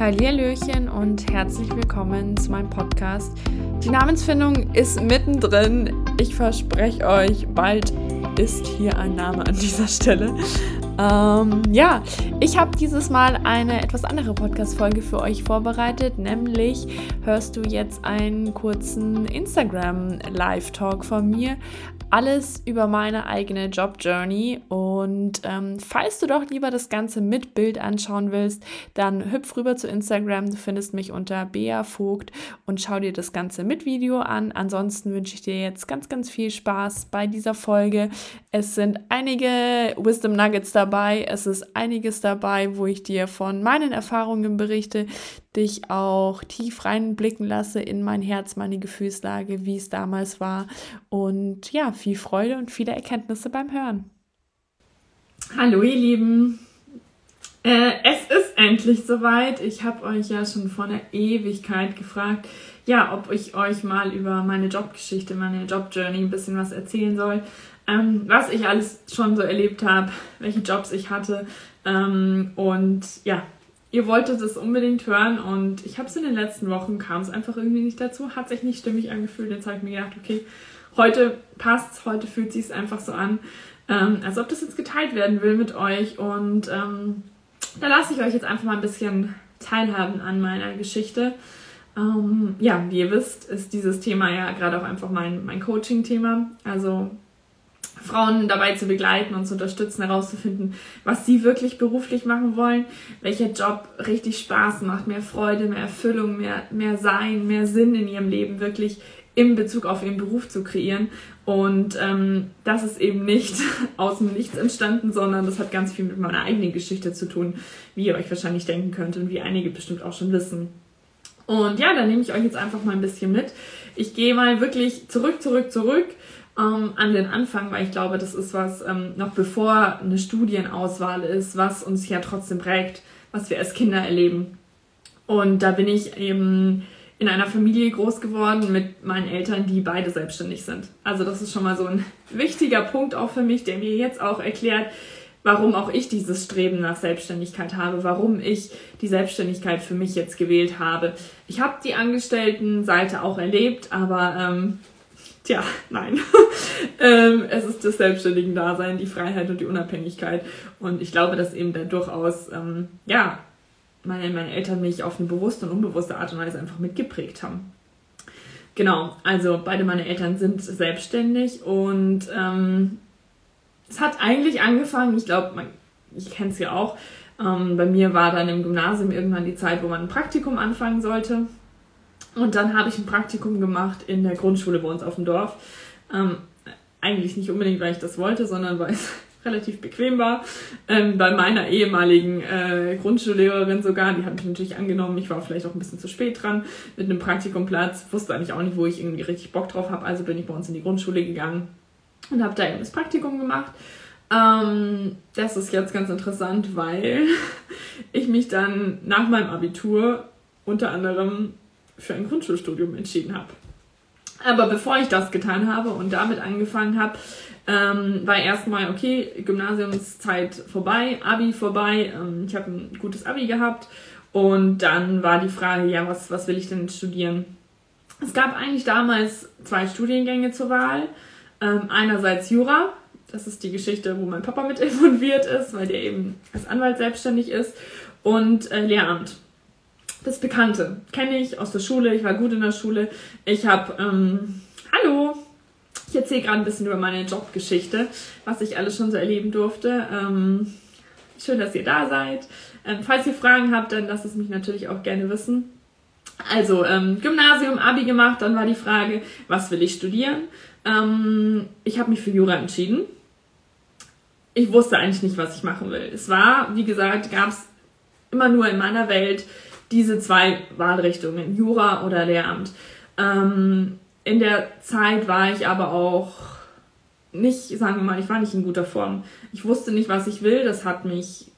Hallihallöchen und herzlich willkommen zu meinem Podcast. Die Namensfindung ist mittendrin. Ich verspreche euch, bald ist hier ein Name an dieser Stelle. Ähm, ja, ich habe dieses Mal eine etwas andere Podcast-Folge für euch vorbereitet, nämlich hörst du jetzt einen kurzen Instagram-Live-Talk von mir. Alles über meine eigene Job-Journey. Und ähm, falls du doch lieber das Ganze mit Bild anschauen willst, dann hüpf rüber zu Instagram. Du findest mich unter Bea Vogt und schau dir das Ganze mit Video an. Ansonsten wünsche ich dir jetzt ganz, ganz viel Spaß bei dieser Folge. Es sind einige Wisdom Nuggets dabei. Es ist einiges dabei, wo ich dir von meinen Erfahrungen berichte, dich auch tief reinblicken lasse in mein Herz, meine Gefühlslage, wie es damals war. Und ja, viel Freude und viele Erkenntnisse beim Hören. Hallo ihr Lieben. Äh, es ist endlich soweit. Ich habe euch ja schon vor einer Ewigkeit gefragt, ja, ob ich euch mal über meine Jobgeschichte, meine Jobjourney ein bisschen was erzählen soll. Ähm, was ich alles schon so erlebt habe, welche Jobs ich hatte. Ähm, und ja, ihr wolltet es unbedingt hören und ich habe es in den letzten Wochen, kam es einfach irgendwie nicht dazu, hat sich nicht stimmig angefühlt. Jetzt habe ich mir gedacht, okay, heute passt's, heute fühlt sich einfach so an, ähm, als ob das jetzt geteilt werden will mit euch und ähm, da lasse ich euch jetzt einfach mal ein bisschen teilhaben an meiner Geschichte. Ähm, ja, wie ihr wisst, ist dieses Thema ja gerade auch einfach mein, mein Coaching-Thema. Also Frauen dabei zu begleiten und zu unterstützen, herauszufinden, was sie wirklich beruflich machen wollen, welcher Job richtig Spaß macht, mehr Freude, mehr Erfüllung, mehr, mehr Sein, mehr Sinn in ihrem Leben wirklich in Bezug auf ihren Beruf zu kreieren. Und ähm, das ist eben nicht aus dem Nichts entstanden, sondern das hat ganz viel mit meiner eigenen Geschichte zu tun, wie ihr euch wahrscheinlich denken könnt und wie einige bestimmt auch schon wissen. Und ja, da nehme ich euch jetzt einfach mal ein bisschen mit. Ich gehe mal wirklich zurück, zurück, zurück ähm, an den Anfang, weil ich glaube, das ist was, ähm, noch bevor eine Studienauswahl ist, was uns ja trotzdem prägt, was wir als Kinder erleben. Und da bin ich eben in einer Familie groß geworden mit meinen Eltern, die beide selbstständig sind. Also das ist schon mal so ein wichtiger Punkt auch für mich, der mir jetzt auch erklärt, warum auch ich dieses Streben nach Selbstständigkeit habe, warum ich die Selbstständigkeit für mich jetzt gewählt habe. Ich habe die Angestelltenseite auch erlebt, aber ähm, tja, nein. ähm, es ist das selbstständigen Dasein, die Freiheit und die Unabhängigkeit. Und ich glaube, dass eben da durchaus, ähm, ja, meine, meine Eltern mich auf eine bewusste und unbewusste Art und Weise einfach mitgeprägt haben. Genau, also beide meine Eltern sind selbstständig und ähm, es hat eigentlich angefangen, ich glaube, ich kenne es ja auch, ähm, bei mir war dann im Gymnasium irgendwann die Zeit, wo man ein Praktikum anfangen sollte. Und dann habe ich ein Praktikum gemacht in der Grundschule bei uns auf dem Dorf. Ähm, eigentlich nicht unbedingt, weil ich das wollte, sondern weil es relativ bequem war. Ähm, bei meiner ehemaligen äh, Grundschullehrerin sogar, die hat mich natürlich angenommen. Ich war vielleicht auch ein bisschen zu spät dran mit einem Praktikumplatz, wusste eigentlich auch nicht, wo ich irgendwie richtig Bock drauf habe. Also bin ich bei uns in die Grundschule gegangen und habe da eben das Praktikum gemacht. Ähm, das ist jetzt ganz interessant, weil ich mich dann nach meinem Abitur unter anderem für ein Grundschulstudium entschieden habe. Aber bevor ich das getan habe und damit angefangen habe, ähm, war erstmal, okay, Gymnasiumszeit vorbei, Abi vorbei, ähm, ich habe ein gutes Abi gehabt und dann war die Frage, ja, was, was will ich denn studieren? Es gab eigentlich damals zwei Studiengänge zur Wahl. Ähm, einerseits Jura, das ist die Geschichte, wo mein Papa mit involviert ist, weil der eben als Anwalt selbstständig ist, und äh, Lehramt. Das Bekannte kenne ich aus der Schule, ich war gut in der Schule. Ich habe, ähm, hallo, ich erzähle gerade ein bisschen über meine Jobgeschichte, was ich alles schon so erleben durfte. Ähm, schön, dass ihr da seid. Ähm, falls ihr Fragen habt, dann lasst es mich natürlich auch gerne wissen. Also, ähm, Gymnasium, Abi gemacht, dann war die Frage, was will ich studieren? Ähm, ich habe mich für Jura entschieden. Ich wusste eigentlich nicht, was ich machen will. Es war, wie gesagt, gab es immer nur in meiner Welt diese zwei Wahlrichtungen, Jura oder Lehramt. Ähm, in der Zeit war ich aber auch nicht, sagen wir mal, ich war nicht in guter Form. Ich wusste nicht, was ich will. Das hat mich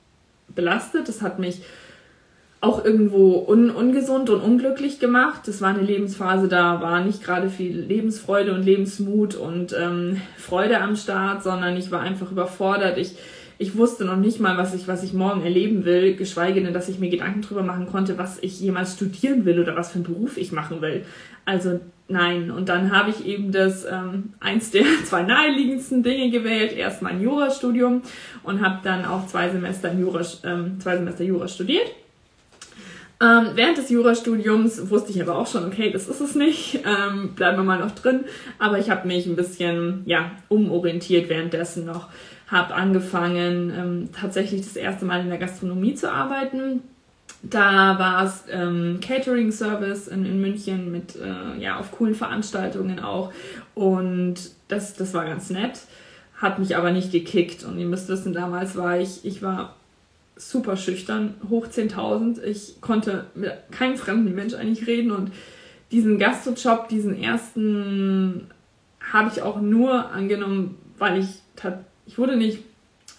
belastet. Das hat mich auch irgendwo un ungesund und unglücklich gemacht. Das war eine Lebensphase, da war nicht gerade viel Lebensfreude und Lebensmut und ähm, Freude am Start, sondern ich war einfach überfordert. Ich, ich wusste noch nicht mal, was ich, was ich morgen erleben will, geschweige denn, dass ich mir Gedanken drüber machen konnte, was ich jemals studieren will oder was für einen Beruf ich machen will. Also nein. Und dann habe ich eben das ähm, eins der zwei naheliegendsten Dinge gewählt. Erst mein Jurastudium und habe dann auch zwei Semester Jura, ähm, zwei Semester Jura studiert. Ähm, während des Jurastudiums wusste ich aber auch schon, okay, das ist es nicht, ähm, bleiben wir mal noch drin. Aber ich habe mich ein bisschen ja, umorientiert währenddessen noch. Habe angefangen, ähm, tatsächlich das erste Mal in der Gastronomie zu arbeiten. Da war es ähm, Catering Service in, in München mit äh, ja auf coolen Veranstaltungen auch und das das war ganz nett, hat mich aber nicht gekickt und ihr müsst wissen, damals war ich ich war super schüchtern, hoch 10.000. Ich konnte mit keinem fremden Mensch eigentlich reden und diesen Gastrojob, diesen ersten, habe ich auch nur angenommen, weil ich, ich wurde nicht,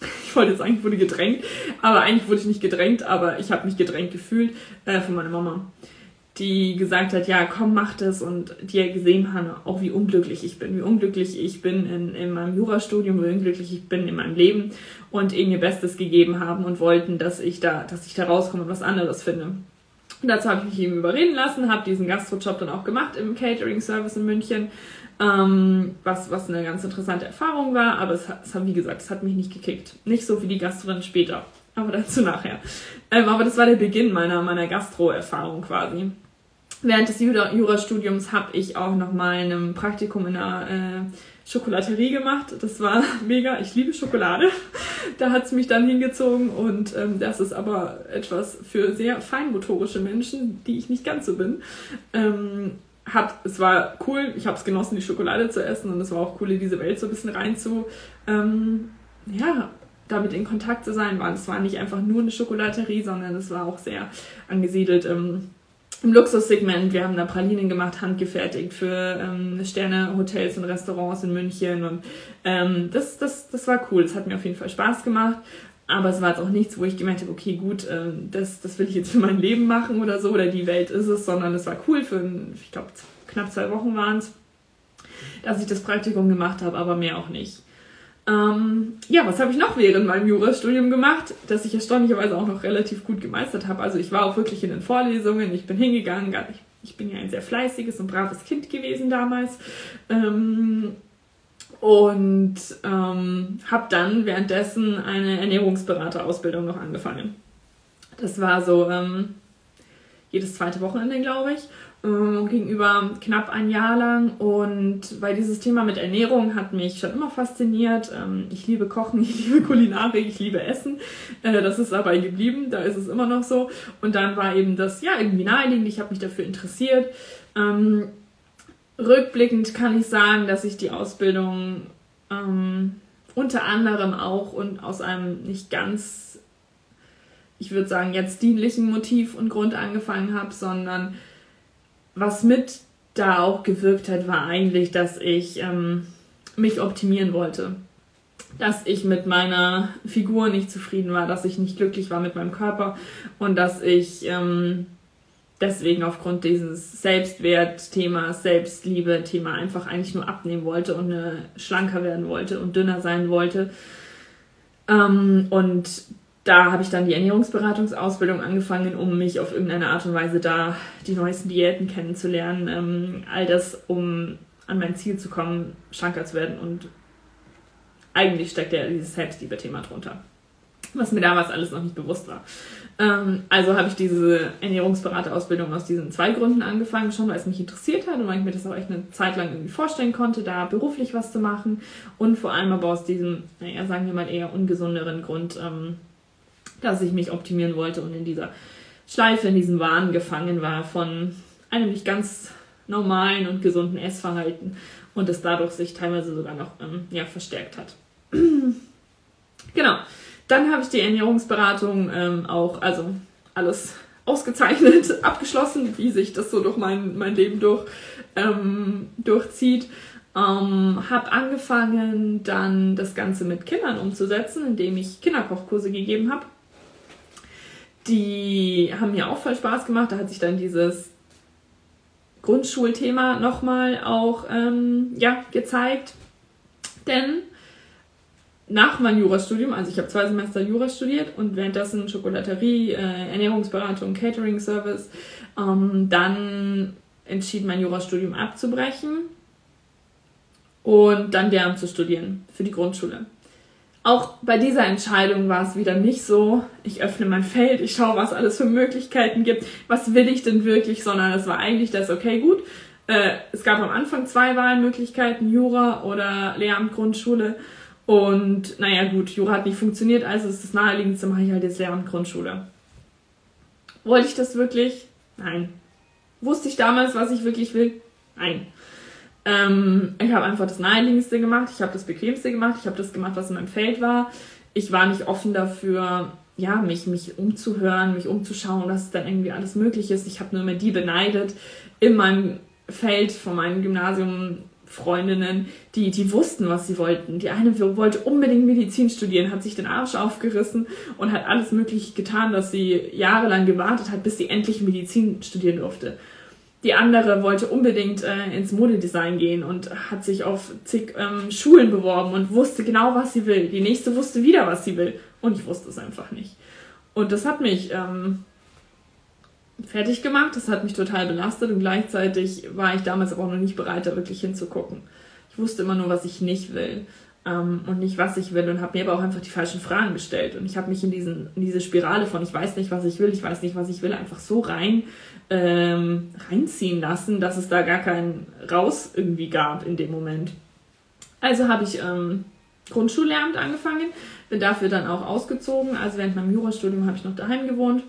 ich wollte jetzt sagen, ich wurde gedrängt, aber eigentlich wurde ich nicht gedrängt, aber ich habe mich gedrängt gefühlt äh, von meiner Mama die gesagt hat, ja, komm, mach das und die ja gesehen haben, auch wie unglücklich ich bin, wie unglücklich ich bin in, in meinem Jurastudium, wie unglücklich ich bin in meinem Leben und ihnen ihr Bestes gegeben haben und wollten, dass ich da, dass ich da rauskomme und was anderes finde. Und dazu habe ich mich eben überreden lassen, habe diesen Gastrojob dann auch gemacht im Catering-Service in München, ähm, was, was eine ganz interessante Erfahrung war, aber es, es hat, wie gesagt, es hat mich nicht gekickt. Nicht so wie die Gastrin später, aber dazu nachher. Ähm, aber das war der Beginn meiner, meiner Gastro-Erfahrung quasi. Während des Jurastudiums habe ich auch noch mal ein Praktikum in einer äh, Schokolaterie gemacht. Das war mega. Ich liebe Schokolade. Da hat es mich dann hingezogen und ähm, das ist aber etwas für sehr feinmotorische Menschen, die ich nicht ganz so bin. Ähm, hat, es war cool, ich habe es genossen, die Schokolade zu essen und es war auch cool, in diese Welt so ein bisschen rein zu, ähm, ja, damit in Kontakt zu sein. Es war nicht einfach nur eine Schokolaterie, sondern es war auch sehr angesiedelt im im Luxussegment. Wir haben da Pralinen gemacht, handgefertigt für ähm, Sterne-Hotels und Restaurants in München. Und ähm, das, das, das war cool. Es hat mir auf jeden Fall Spaß gemacht. Aber es war jetzt auch nichts, wo ich gemerkt habe, okay, gut, ähm, das, das will ich jetzt für mein Leben machen oder so, oder die Welt ist es, sondern es war cool für, ich glaube, knapp zwei Wochen waren es, dass ich das Praktikum gemacht habe, aber mehr auch nicht. Ähm, ja, was habe ich noch während meinem Jurastudium gemacht, das ich erstaunlicherweise auch noch relativ gut gemeistert habe. Also ich war auch wirklich in den Vorlesungen, ich bin hingegangen, ich, bin ja ein sehr fleißiges und braves Kind gewesen damals. Ähm, und ähm, habe dann währenddessen eine Ernährungsberaterausbildung noch angefangen. Das war so ähm, jedes zweite Wochenende, glaube ich äh, gegenüber knapp ein Jahr lang. Und weil dieses Thema mit Ernährung hat mich schon immer fasziniert. Ähm, ich liebe Kochen, ich liebe Kulinarik, ich liebe Essen. Äh, das ist dabei geblieben, da ist es immer noch so. Und dann war eben das, ja, irgendwie naheliegend. Ich habe mich dafür interessiert. Ähm, rückblickend kann ich sagen, dass ich die Ausbildung ähm, unter anderem auch und aus einem nicht ganz, ich würde sagen, jetzt dienlichen Motiv und Grund angefangen habe, sondern was mit da auch gewirkt hat, war eigentlich, dass ich ähm, mich optimieren wollte. Dass ich mit meiner Figur nicht zufrieden war, dass ich nicht glücklich war mit meinem Körper und dass ich ähm, deswegen aufgrund dieses Selbstwert-Themas, Selbstliebe-Thema einfach eigentlich nur abnehmen wollte und äh, schlanker werden wollte und dünner sein wollte. Ähm, und da habe ich dann die Ernährungsberatungsausbildung angefangen, um mich auf irgendeine Art und Weise da die neuesten Diäten kennenzulernen. Ähm, all das, um an mein Ziel zu kommen, schlanker zu werden. Und eigentlich steckt ja dieses Selbstliebe-Thema drunter, was mir damals alles noch nicht bewusst war. Ähm, also habe ich diese Ernährungsberaterausbildung aus diesen zwei Gründen angefangen, schon weil es mich interessiert hat und weil ich mir das auch echt eine Zeit lang irgendwie vorstellen konnte, da beruflich was zu machen. Und vor allem aber aus diesem, naja, sagen wir mal eher ungesunderen Grund, ähm, dass ich mich optimieren wollte und in dieser Schleife, in diesem Wahn gefangen war von einem nicht ganz normalen und gesunden Essverhalten und es dadurch sich teilweise sogar noch ähm, ja, verstärkt hat. genau. Dann habe ich die Ernährungsberatung ähm, auch, also alles ausgezeichnet, abgeschlossen, wie sich das so durch mein, mein Leben durch, ähm, durchzieht. Ähm, habe angefangen, dann das Ganze mit Kindern umzusetzen, indem ich Kinderkochkurse gegeben habe die haben mir auch voll Spaß gemacht. Da hat sich dann dieses Grundschulthema nochmal auch ähm, ja, gezeigt. Denn nach meinem Jurastudium, also ich habe zwei Semester Jura studiert und währenddessen Schokolaterie, äh, Ernährungsberatung, Catering Service, ähm, dann entschieden, mein Jurastudium abzubrechen und dann Lehramt zu studieren für die Grundschule. Auch bei dieser Entscheidung war es wieder nicht so, ich öffne mein Feld, ich schaue, was alles für Möglichkeiten gibt, was will ich denn wirklich, sondern es war eigentlich das, okay, gut, äh, es gab am Anfang zwei Wahlmöglichkeiten, Jura oder Lehramt Grundschule. Und naja, gut, Jura hat nicht funktioniert, also ist das naheliegendste, mache ich halt jetzt Lehramt Grundschule. Wollte ich das wirklich? Nein. Wusste ich damals, was ich wirklich will? Nein. Ähm, ich habe einfach das naheliegendste gemacht, ich habe das bequemste gemacht, ich habe das gemacht, was in meinem Feld war. Ich war nicht offen dafür, ja, mich, mich umzuhören, mich umzuschauen, was dann irgendwie alles möglich ist. Ich habe nur immer die beneidet in meinem Feld von meinem Gymnasium Freundinnen, die, die wussten, was sie wollten. Die eine wollte unbedingt Medizin studieren, hat sich den Arsch aufgerissen und hat alles Mögliche getan, dass sie jahrelang gewartet hat, bis sie endlich Medizin studieren durfte. Die andere wollte unbedingt äh, ins Modedesign gehen und hat sich auf zig ähm, Schulen beworben und wusste genau, was sie will. Die nächste wusste wieder, was sie will. Und ich wusste es einfach nicht. Und das hat mich ähm, fertig gemacht. Das hat mich total belastet und gleichzeitig war ich damals aber auch noch nicht bereit, da wirklich hinzugucken. Ich wusste immer nur, was ich nicht will ähm, und nicht, was ich will und habe mir aber auch einfach die falschen Fragen gestellt. Und ich habe mich in, diesen, in diese Spirale von ich weiß nicht, was ich will, ich weiß nicht, was ich will, einfach so rein ähm, reinziehen lassen, dass es da gar keinen Raus irgendwie gab in dem Moment. Also habe ich ähm, Grundschullehramt angefangen, bin dafür dann auch ausgezogen. Also während meinem Jurastudium habe ich noch daheim gewohnt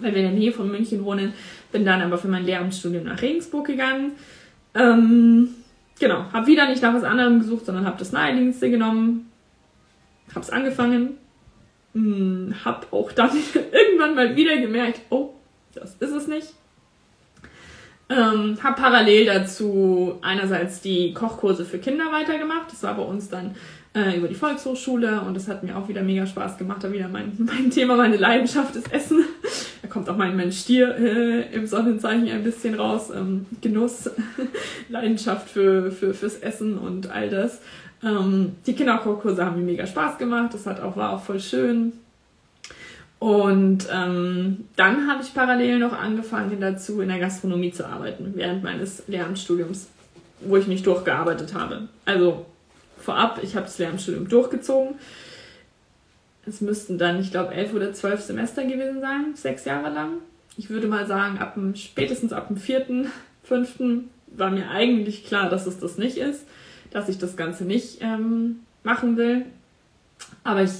weil wir in der Nähe von München wohnen. Bin dann aber für mein Lehramtsstudium nach Regensburg gegangen. Ähm, genau, habe wieder nicht nach was anderem gesucht, sondern habe das Naheliegendste genommen. Habe es angefangen. Hm, habe auch dann irgendwann mal wieder gemerkt, oh, das ist es nicht. Ähm, habe parallel dazu einerseits die Kochkurse für Kinder weitergemacht. Das war bei uns dann äh, über die Volkshochschule und das hat mir auch wieder mega Spaß gemacht. Da wieder mein, mein Thema, meine Leidenschaft ist Essen. Da kommt auch mein, mein Stier äh, im Sonnenzeichen ein bisschen raus. Ähm, Genuss, Leidenschaft für, für, fürs Essen und all das. Ähm, die Kinderkochkurse haben mir mega Spaß gemacht. Das hat auch, war auch voll schön. Und ähm, dann habe ich parallel noch angefangen dazu, in der Gastronomie zu arbeiten, während meines Lehramtsstudiums, wo ich mich durchgearbeitet habe. Also vorab, ich habe das Lehramtsstudium durchgezogen. Es müssten dann, ich glaube, elf oder zwölf Semester gewesen sein, sechs Jahre lang. Ich würde mal sagen, ab dem, spätestens ab dem vierten, fünften war mir eigentlich klar, dass es das nicht ist, dass ich das Ganze nicht ähm, machen will. Aber ich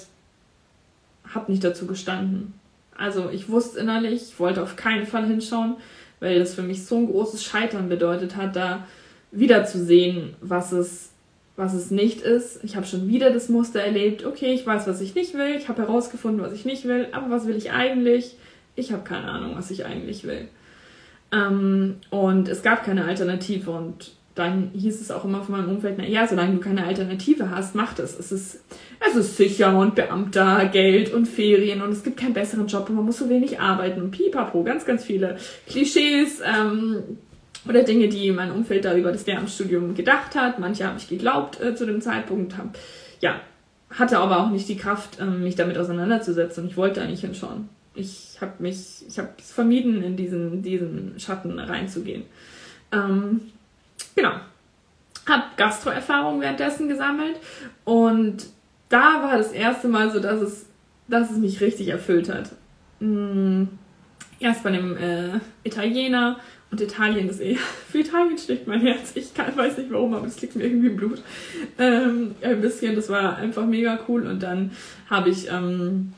habe nicht dazu gestanden. Also ich wusste innerlich, ich wollte auf keinen Fall hinschauen, weil das für mich so ein großes Scheitern bedeutet hat, da wiederzusehen, was es was es nicht ist. Ich habe schon wieder das Muster erlebt. Okay, ich weiß, was ich nicht will. Ich habe herausgefunden, was ich nicht will. Aber was will ich eigentlich? Ich habe keine Ahnung, was ich eigentlich will. Ähm, und es gab keine Alternative. Und dann hieß es auch immer von meinem Umfeld, na ja, solange du keine Alternative hast, mach das. Es ist, es ist sicher und Beamter, Geld und Ferien und es gibt keinen besseren Job und man muss so wenig arbeiten pipapo, ganz, ganz viele Klischees, ähm, oder Dinge, die mein Umfeld da über das Lehramtsstudium gedacht hat. Manche habe ich geglaubt äh, zu dem Zeitpunkt. Hab, ja, hatte aber auch nicht die Kraft, ähm, mich damit auseinanderzusetzen. Und ich wollte eigentlich hinschauen. Ich habe mich, ich habe es vermieden, in diesen, diesen Schatten reinzugehen. Ähm, genau. Habe Gastroerfahrung währenddessen gesammelt und da war das erste Mal so, dass es, dass es mich richtig erfüllt hat. Mhm. Erst bei einem äh, Italiener und Italien ist eh, für Italien schlägt mein Herz. Ich kann, weiß nicht warum, aber es liegt mir irgendwie im Blut. Ähm, ein bisschen, das war einfach mega cool. Und dann habe ich ähm,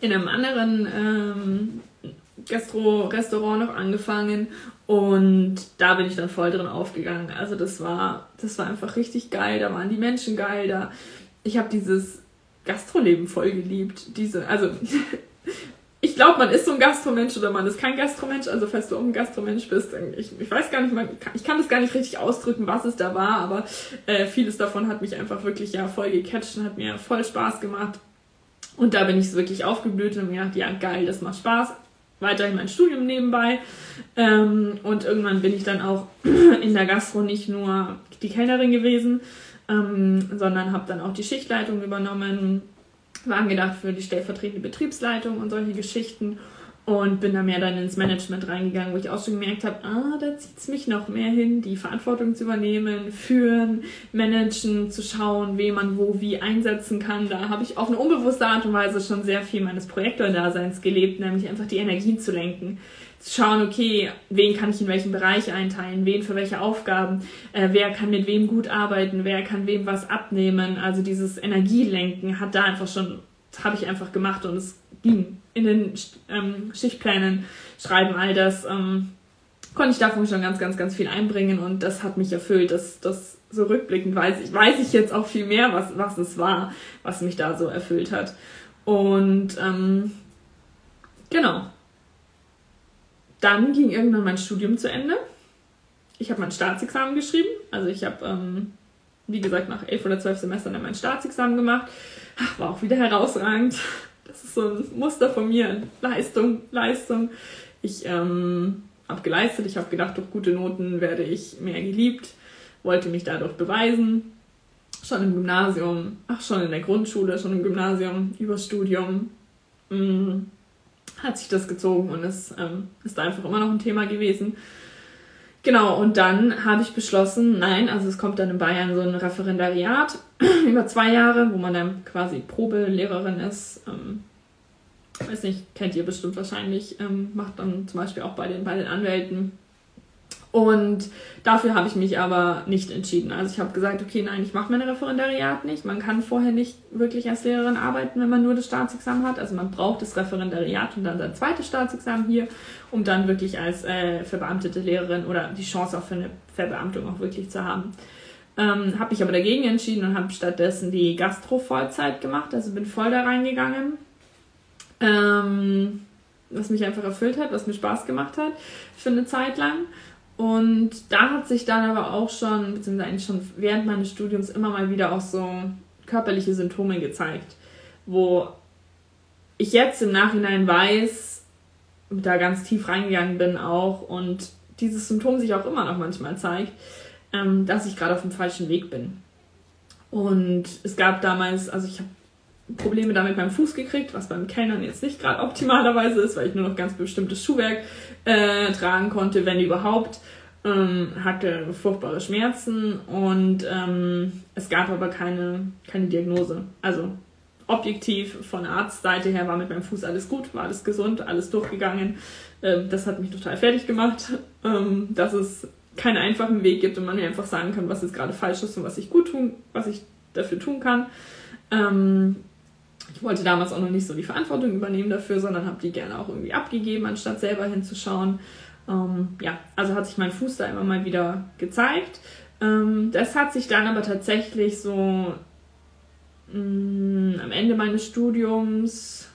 in einem anderen ähm, Gastro-Restaurant noch angefangen und da bin ich dann voll drin aufgegangen. Also das war, das war einfach richtig geil. Da waren die Menschen geil. Da ich habe dieses Gastroleben voll geliebt. Diese, also ich glaube, man ist so ein Gastromensch oder man ist kein Gastromensch. Also falls du auch ein Gastromensch bist, ich, ich weiß gar nicht, man, ich kann das gar nicht richtig ausdrücken, was es da war, aber äh, vieles davon hat mich einfach wirklich ja voll gecatcht und hat mir voll Spaß gemacht. Und da bin ich wirklich aufgeblüht und mir gedacht, ja geil, das macht Spaß. Weiterhin mein Studium nebenbei. Ähm, und irgendwann bin ich dann auch in der Gastro nicht nur die Kellnerin gewesen, ähm, sondern habe dann auch die Schichtleitung übernommen, war angedacht für die stellvertretende Betriebsleitung und solche Geschichten und bin da mehr dann ins Management reingegangen, wo ich auch schon gemerkt habe, ah, da zieht es mich noch mehr hin, die Verantwortung zu übernehmen, führen, managen, zu schauen, wen man wo wie einsetzen kann. Da habe ich auf eine unbewusste Art und Weise schon sehr viel meines Projektor-Daseins gelebt, nämlich einfach die Energien zu lenken. Zu schauen, okay, wen kann ich in welchen Bereich einteilen, wen für welche Aufgaben, äh, wer kann mit wem gut arbeiten, wer kann wem was abnehmen. Also dieses Energielenken hat da einfach schon, habe ich einfach gemacht und es ging in den ähm, Schichtplänen schreiben, all das ähm, konnte ich davon schon ganz, ganz, ganz viel einbringen und das hat mich erfüllt. Das, das so rückblickend weiß ich, weiß ich jetzt auch viel mehr, was, was es war, was mich da so erfüllt hat. Und ähm, genau. Dann ging irgendwann mein Studium zu Ende. Ich habe mein Staatsexamen geschrieben. Also ich habe, ähm, wie gesagt, nach elf oder zwölf Semestern dann mein Staatsexamen gemacht. War auch wieder herausragend. Das ist so ein Muster von mir. Leistung, Leistung. Ich ähm, habe geleistet. Ich habe gedacht, durch gute Noten werde ich mehr geliebt. Wollte mich dadurch beweisen. Schon im Gymnasium, ach schon in der Grundschule, schon im Gymnasium, über Studium. Mh, mm, hat sich das gezogen und es ähm, ist einfach immer noch ein Thema gewesen. Genau, und dann habe ich beschlossen, nein, also es kommt dann in Bayern so ein Referendariat über zwei Jahre, wo man dann quasi Probelehrerin ist. Ähm, weiß nicht, kennt ihr bestimmt wahrscheinlich, ähm, macht dann zum Beispiel auch bei den, bei den Anwälten und dafür habe ich mich aber nicht entschieden. Also ich habe gesagt, okay, nein, ich mache mein Referendariat nicht. Man kann vorher nicht wirklich als Lehrerin arbeiten, wenn man nur das Staatsexamen hat. Also man braucht das Referendariat und dann sein zweites Staatsexamen hier, um dann wirklich als äh, verbeamtete Lehrerin oder die Chance auch für eine Verbeamtung auch wirklich zu haben. Ähm, habe mich aber dagegen entschieden und habe stattdessen die Gastro-Vollzeit gemacht. Also bin voll da reingegangen. Ähm, was mich einfach erfüllt hat, was mir Spaß gemacht hat für eine Zeit lang. Und da hat sich dann aber auch schon, beziehungsweise eigentlich schon während meines Studiums immer mal wieder auch so körperliche Symptome gezeigt, wo ich jetzt im Nachhinein weiß, da ganz tief reingegangen bin auch und dieses Symptom sich auch immer noch manchmal zeigt, ähm, dass ich gerade auf dem falschen Weg bin. Und es gab damals, also ich habe Probleme damit beim Fuß gekriegt, was beim Kellnern jetzt nicht gerade optimalerweise ist, weil ich nur noch ganz bestimmtes Schuhwerk äh, tragen konnte, wenn überhaupt. Ähm, hatte furchtbare Schmerzen und ähm, es gab aber keine, keine Diagnose. Also objektiv von Arztseite her war mit meinem Fuß alles gut, war alles gesund, alles durchgegangen. Ähm, das hat mich total fertig gemacht, ähm, dass es keinen einfachen Weg gibt und man mir einfach sagen kann, was jetzt gerade falsch ist und was ich gut tun, was ich dafür tun kann. Ich wollte damals auch noch nicht so die Verantwortung übernehmen dafür, sondern habe die gerne auch irgendwie abgegeben, anstatt selber hinzuschauen. Ähm, ja, also hat sich mein Fuß da immer mal wieder gezeigt. Ähm, das hat sich dann aber tatsächlich so mh, mm, am Ende meines Studiums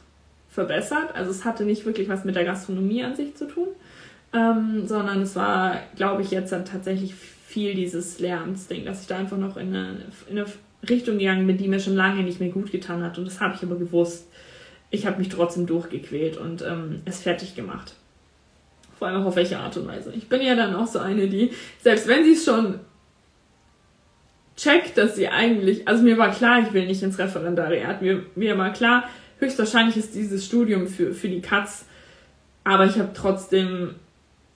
verbessert. Also es hatte nicht wirklich was mit der Gastronomie an sich zu tun, ähm, sondern es war, glaube ich, jetzt dann tatsächlich viel dieses Lernensding, dass ich da einfach noch in eine, in eine Richtung gegangen bin, die mir schon lange nicht mehr gut getan hat. Und das habe ich aber gewusst. Ich habe mich trotzdem durchgequält und ähm, es fertig gemacht. Vor allem auch auf welche Art und Weise. Ich bin ja dann auch so eine, die, selbst wenn sie es schon checkt, dass sie eigentlich, also mir war klar, ich will nicht ins Referendariat. Mir, mir war klar, höchstwahrscheinlich ist dieses Studium für, für die Katz. Aber ich habe trotzdem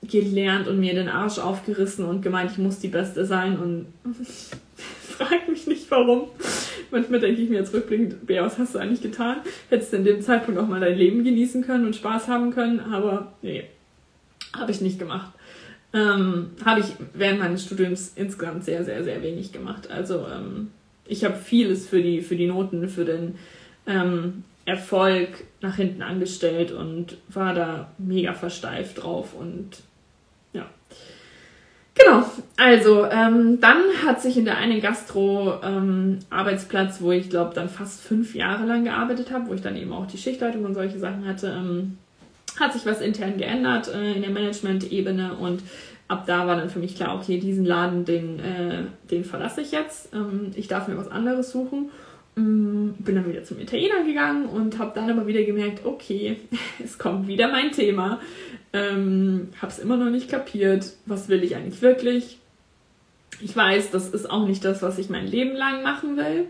gelernt und mir den Arsch aufgerissen und gemeint, ich muss die Beste sein und frag mich nicht warum. Manchmal denke ich mir jetzt rückblickend, Bea, was hast du eigentlich getan? Hättest du in dem Zeitpunkt auch mal dein Leben genießen können und Spaß haben können, aber nee, habe ich nicht gemacht. Ähm, habe ich während meines Studiums insgesamt sehr, sehr, sehr wenig gemacht. Also ähm, ich habe vieles für die, für die Noten, für den ähm, Erfolg nach hinten angestellt und war da mega versteift drauf und Genau, also ähm, dann hat sich in der einen Gastro-Arbeitsplatz, ähm, wo ich glaube dann fast fünf Jahre lang gearbeitet habe, wo ich dann eben auch die Schichtleitung und solche Sachen hatte, ähm, hat sich was intern geändert äh, in der Management-Ebene und ab da war dann für mich klar, okay, diesen Laden, den, äh, den verlasse ich jetzt. Ähm, ich darf mir was anderes suchen. Ähm, bin dann wieder zum Italiener gegangen und habe dann aber wieder gemerkt, okay, es kommt wieder mein Thema. Ähm, habe es immer noch nicht kapiert. Was will ich eigentlich wirklich? Ich weiß, das ist auch nicht das, was ich mein Leben lang machen will.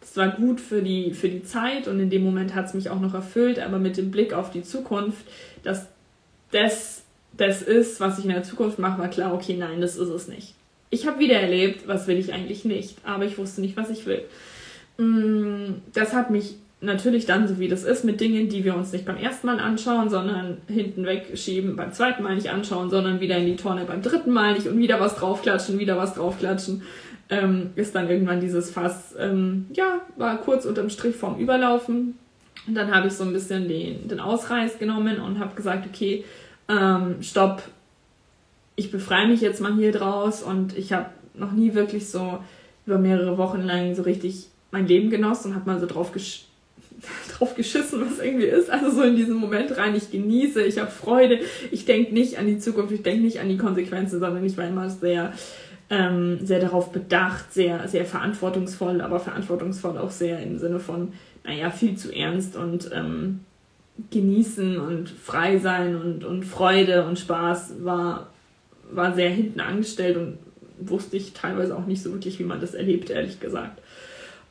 Das war gut für die, für die Zeit und in dem Moment hat es mich auch noch erfüllt, aber mit dem Blick auf die Zukunft, dass das das ist, was ich in der Zukunft mache, war klar, okay, nein, das ist es nicht. Ich habe wieder erlebt, was will ich eigentlich nicht, aber ich wusste nicht, was ich will. Mm, das hat mich natürlich dann, so wie das ist, mit Dingen, die wir uns nicht beim ersten Mal anschauen, sondern hinten wegschieben, beim zweiten Mal nicht anschauen, sondern wieder in die Tonne beim dritten Mal nicht und wieder was draufklatschen, wieder was draufklatschen, ähm, ist dann irgendwann dieses Fass, ähm, ja, war kurz unterm Strich vorm Überlaufen. Und dann habe ich so ein bisschen den, den Ausreiß genommen und habe gesagt, okay, ähm, stopp, ich befreie mich jetzt mal hier draus und ich habe noch nie wirklich so über mehrere Wochen lang so richtig mein Leben genossen und habe mal so drauf, gesch drauf geschissen, was irgendwie ist. Also so in diesen Moment rein, ich genieße, ich habe Freude, ich denke nicht an die Zukunft, ich denke nicht an die Konsequenzen, sondern ich war immer sehr, ähm, sehr darauf bedacht, sehr, sehr verantwortungsvoll, aber verantwortungsvoll auch sehr im Sinne von, naja, viel zu ernst und ähm, genießen und frei sein und, und Freude und Spaß war, war sehr hinten angestellt und wusste ich teilweise auch nicht so wirklich, wie man das erlebt, ehrlich gesagt.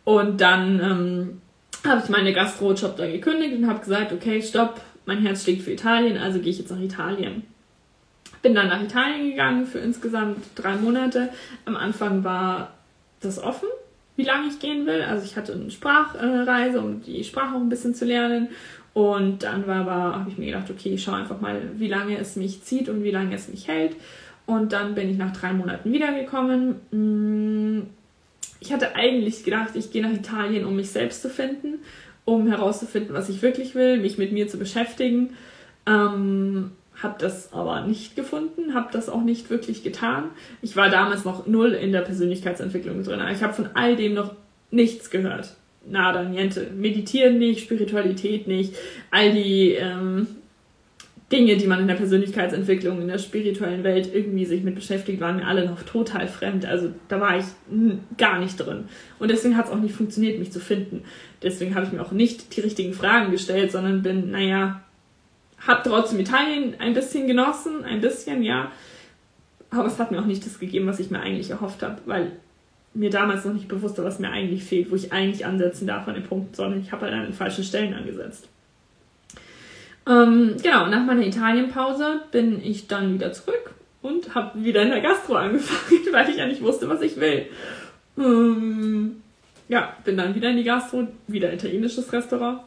Und dann ähm, habe ich meine Gastro-Job da gekündigt und habe gesagt, okay, stopp, mein Herz schlägt für Italien, also gehe ich jetzt nach Italien. Bin dann nach Italien gegangen für insgesamt drei Monate. Am Anfang war das offen, wie lange ich gehen will. Also ich hatte eine Sprachreise, um die Sprache auch ein bisschen zu lernen. Und dann war aber, habe ich mir gedacht, okay, ich schaue einfach mal, wie lange es mich zieht und wie lange es mich hält. Und dann bin ich nach drei Monaten wiedergekommen. Ich hatte eigentlich gedacht, ich gehe nach Italien, um mich selbst zu finden, um herauszufinden, was ich wirklich will, mich mit mir zu beschäftigen. Ähm, habe das aber nicht gefunden, habe das auch nicht wirklich getan. Ich war damals noch null in der Persönlichkeitsentwicklung drin. Ich habe von all dem noch nichts gehört nada, niente. Meditieren nicht, Spiritualität nicht, all die ähm, Dinge, die man in der Persönlichkeitsentwicklung, in der spirituellen Welt irgendwie sich mit beschäftigt, waren mir alle noch total fremd. Also da war ich gar nicht drin. Und deswegen hat es auch nicht funktioniert, mich zu finden. Deswegen habe ich mir auch nicht die richtigen Fragen gestellt, sondern bin, naja, habe trotzdem Italien ein bisschen genossen, ein bisschen, ja. Aber es hat mir auch nicht das gegeben, was ich mir eigentlich erhofft habe, weil mir damals noch nicht bewusst war, was mir eigentlich fehlt, wo ich eigentlich ansetzen darf an den Punkt, sondern ich habe halt an den falschen Stellen angesetzt. Ähm, genau, nach meiner Italienpause bin ich dann wieder zurück und habe wieder in der Gastro angefangen, weil ich ja nicht wusste, was ich will. Ähm, ja, bin dann wieder in die Gastro, wieder italienisches Restaurant.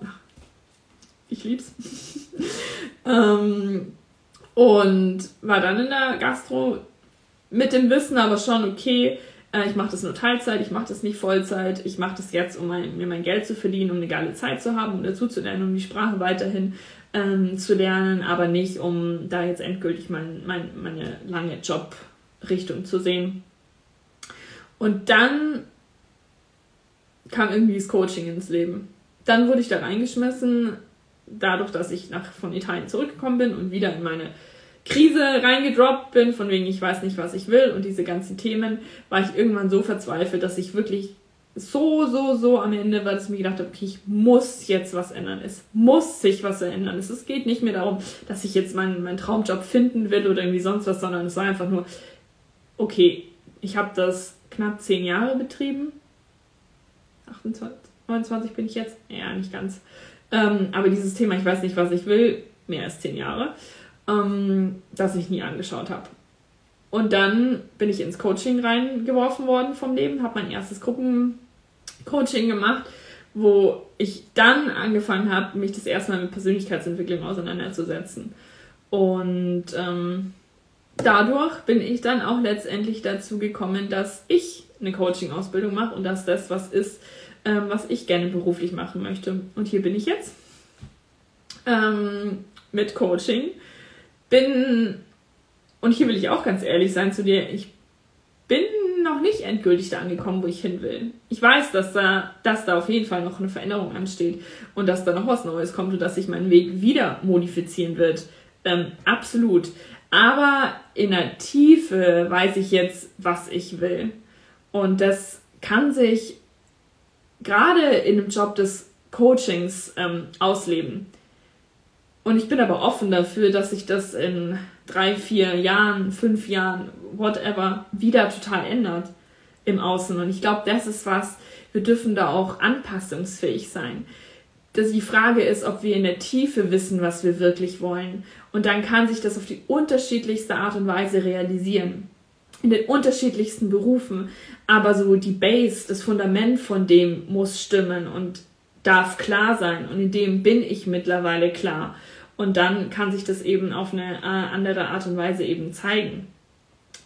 Ich lieb's. ähm, und war dann in der Gastro mit dem Wissen aber schon, okay, äh, ich mache das nur Teilzeit, ich mache das nicht Vollzeit, ich mache das jetzt, um mein, mir mein Geld zu verdienen, um eine geile Zeit zu haben, um dazu zu lernen, um die Sprache weiterhin ähm, zu lernen, aber nicht, um da jetzt endgültig mein, mein, meine lange Jobrichtung zu sehen. Und dann kam irgendwie das Coaching ins Leben. Dann wurde ich da reingeschmissen, dadurch, dass ich nach, von Italien zurückgekommen bin und wieder in meine Krise reingedroppt bin, von wegen ich weiß nicht, was ich will und diese ganzen Themen, war ich irgendwann so verzweifelt, dass ich wirklich so, so, so am Ende dass ich mir gedacht habe, okay, ich muss jetzt was ändern. Es muss sich was ändern. Es geht nicht mehr darum, dass ich jetzt meinen, meinen Traumjob finden will oder irgendwie sonst was, sondern es war einfach nur, okay, ich habe das knapp zehn Jahre betrieben. 28, 29 bin ich jetzt? Ja, nicht ganz. Ähm, aber dieses Thema, ich weiß nicht, was ich will, mehr als zehn Jahre ähm, das ich nie angeschaut habe. Und dann bin ich ins Coaching reingeworfen worden vom Leben, habe mein erstes Gruppencoaching gemacht, wo ich dann angefangen habe, mich das erste Mal mit Persönlichkeitsentwicklung auseinanderzusetzen. Und ähm, dadurch bin ich dann auch letztendlich dazu gekommen, dass ich eine Coaching-Ausbildung mache und dass das was ist, ähm, was ich gerne beruflich machen möchte. Und hier bin ich jetzt ähm, mit Coaching bin, und hier will ich auch ganz ehrlich sein zu dir, ich bin noch nicht endgültig da angekommen, wo ich hin will. Ich weiß, dass da, dass da auf jeden Fall noch eine Veränderung ansteht und dass da noch was Neues kommt und dass sich mein Weg wieder modifizieren wird. Ähm, absolut. Aber in der Tiefe weiß ich jetzt, was ich will. Und das kann sich gerade in dem Job des Coachings ähm, ausleben. Und ich bin aber offen dafür, dass sich das in drei, vier Jahren, fünf Jahren, whatever, wieder total ändert im Außen. Und ich glaube, das ist was, wir dürfen da auch anpassungsfähig sein. Dass die Frage ist, ob wir in der Tiefe wissen, was wir wirklich wollen. Und dann kann sich das auf die unterschiedlichste Art und Weise realisieren. In den unterschiedlichsten Berufen. Aber so die Base, das Fundament von dem muss stimmen und darf klar sein. Und in dem bin ich mittlerweile klar. Und dann kann sich das eben auf eine äh, andere Art und Weise eben zeigen.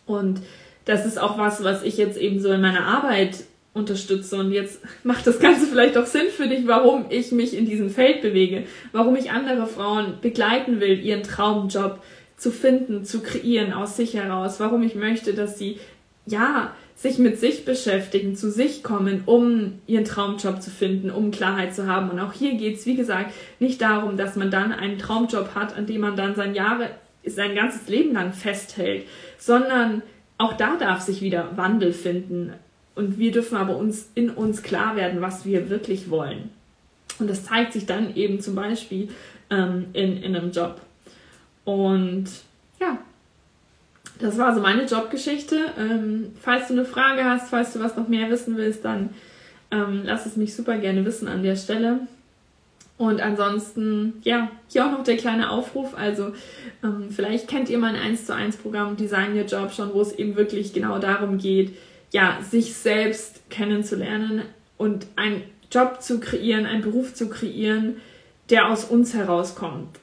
Und das ist auch was, was ich jetzt eben so in meiner Arbeit unterstütze. Und jetzt macht das Ganze vielleicht auch Sinn für dich, warum ich mich in diesem Feld bewege, warum ich andere Frauen begleiten will, ihren Traumjob zu finden, zu kreieren aus sich heraus, warum ich möchte, dass sie, ja, sich mit sich beschäftigen, zu sich kommen, um ihren Traumjob zu finden, um Klarheit zu haben. Und auch hier geht es, wie gesagt, nicht darum, dass man dann einen Traumjob hat, an dem man dann sein Jahre, sein ganzes Leben lang festhält, sondern auch da darf sich wieder Wandel finden. Und wir dürfen aber uns in uns klar werden, was wir wirklich wollen. Und das zeigt sich dann eben zum Beispiel ähm, in, in einem Job. Und ja, das war so meine Jobgeschichte. Ähm, falls du eine Frage hast, falls du was noch mehr wissen willst, dann ähm, lass es mich super gerne wissen an der Stelle. Und ansonsten, ja, hier auch noch der kleine Aufruf. Also, ähm, vielleicht kennt ihr mein 1 zu 1 Programm Design Your Job schon, wo es eben wirklich genau darum geht, ja, sich selbst kennenzulernen und einen Job zu kreieren, einen Beruf zu kreieren, der aus uns herauskommt.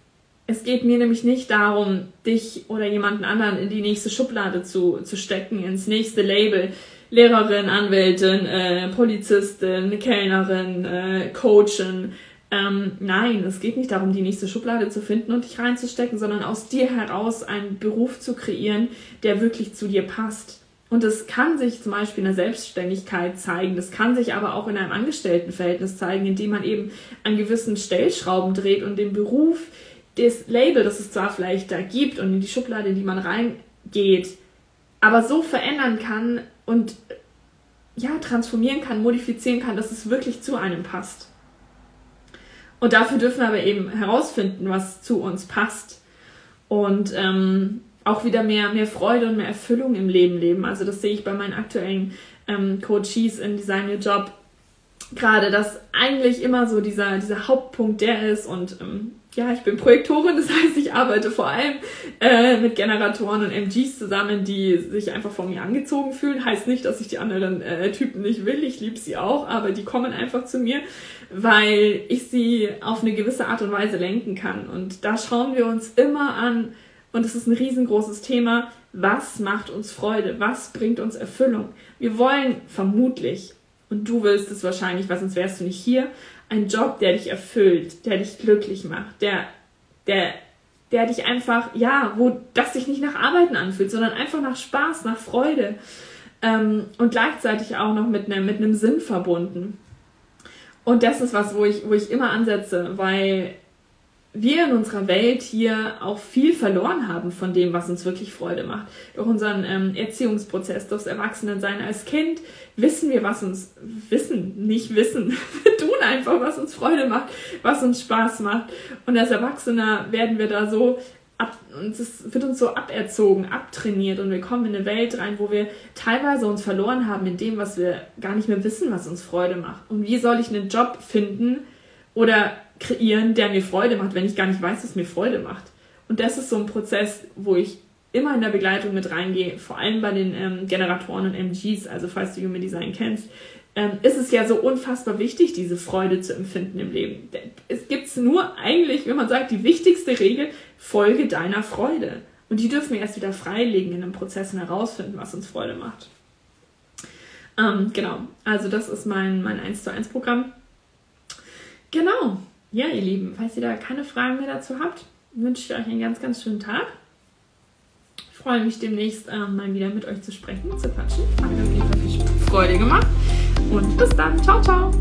Es geht mir nämlich nicht darum, dich oder jemanden anderen in die nächste Schublade zu, zu stecken, ins nächste Label. Lehrerin, Anwältin, äh, Polizistin, Kellnerin, äh, Coachin, ähm, nein, es geht nicht darum, die nächste Schublade zu finden und dich reinzustecken, sondern aus dir heraus einen Beruf zu kreieren, der wirklich zu dir passt. Und das kann sich zum Beispiel in der Selbstständigkeit zeigen, das kann sich aber auch in einem Angestelltenverhältnis zeigen, indem man eben an gewissen Stellschrauben dreht und den Beruf, das Label, das es zwar vielleicht da gibt und in die Schublade, in die man reingeht, aber so verändern kann und ja, transformieren kann, modifizieren kann, dass es wirklich zu einem passt. Und dafür dürfen wir aber eben herausfinden, was zu uns passt. Und ähm, auch wieder mehr, mehr Freude und mehr Erfüllung im Leben leben. Also das sehe ich bei meinen aktuellen ähm, Coaches in Design Your Job gerade, dass eigentlich immer so dieser, dieser Hauptpunkt der ist und ähm, ja, ich bin Projektorin, das heißt, ich arbeite vor allem äh, mit Generatoren und MGs zusammen, die sich einfach von mir angezogen fühlen. Heißt nicht, dass ich die anderen äh, Typen nicht will, ich liebe sie auch, aber die kommen einfach zu mir, weil ich sie auf eine gewisse Art und Weise lenken kann. Und da schauen wir uns immer an, und es ist ein riesengroßes Thema, was macht uns Freude, was bringt uns Erfüllung. Wir wollen vermutlich, und du willst es wahrscheinlich, weil sonst wärst du nicht hier, ein Job, der dich erfüllt, der dich glücklich macht, der, der, der dich einfach, ja, wo das sich nicht nach Arbeiten anfühlt, sondern einfach nach Spaß, nach Freude ähm, und gleichzeitig auch noch mit einem mit Sinn verbunden. Und das ist was, wo ich, wo ich immer ansetze, weil wir in unserer Welt hier auch viel verloren haben von dem, was uns wirklich Freude macht. Durch unseren ähm, Erziehungsprozess, durchs Erwachsenensein als Kind wissen wir, was uns wissen, nicht wissen. Wir tun einfach, was uns Freude macht, was uns Spaß macht. Und als Erwachsener werden wir da so ab, und es wird uns so aberzogen, abtrainiert und wir kommen in eine Welt rein, wo wir teilweise uns verloren haben in dem, was wir gar nicht mehr wissen, was uns Freude macht. Und wie soll ich einen Job finden oder kreieren, der mir Freude macht, wenn ich gar nicht weiß, was mir Freude macht. Und das ist so ein Prozess, wo ich immer in der Begleitung mit reingehe, vor allem bei den ähm, Generatoren und MGs, also falls du Human Design kennst, ähm, ist es ja so unfassbar wichtig, diese Freude zu empfinden im Leben. Es gibt nur eigentlich, wenn man sagt, die wichtigste Regel, folge deiner Freude. Und die dürfen wir erst wieder freilegen in einem Prozess und herausfinden, was uns Freude macht. Ähm, genau, also das ist mein, mein 1 zu 1 Programm. Genau, ja, ihr Lieben, falls ihr da keine Fragen mehr dazu habt, wünsche ich euch einen ganz, ganz schönen Tag. Ich freue mich demnächst äh, mal wieder mit euch zu sprechen, zu quatschen. Hat mir auf jeden Fall viel Freude gemacht. Und bis dann. Ciao, ciao.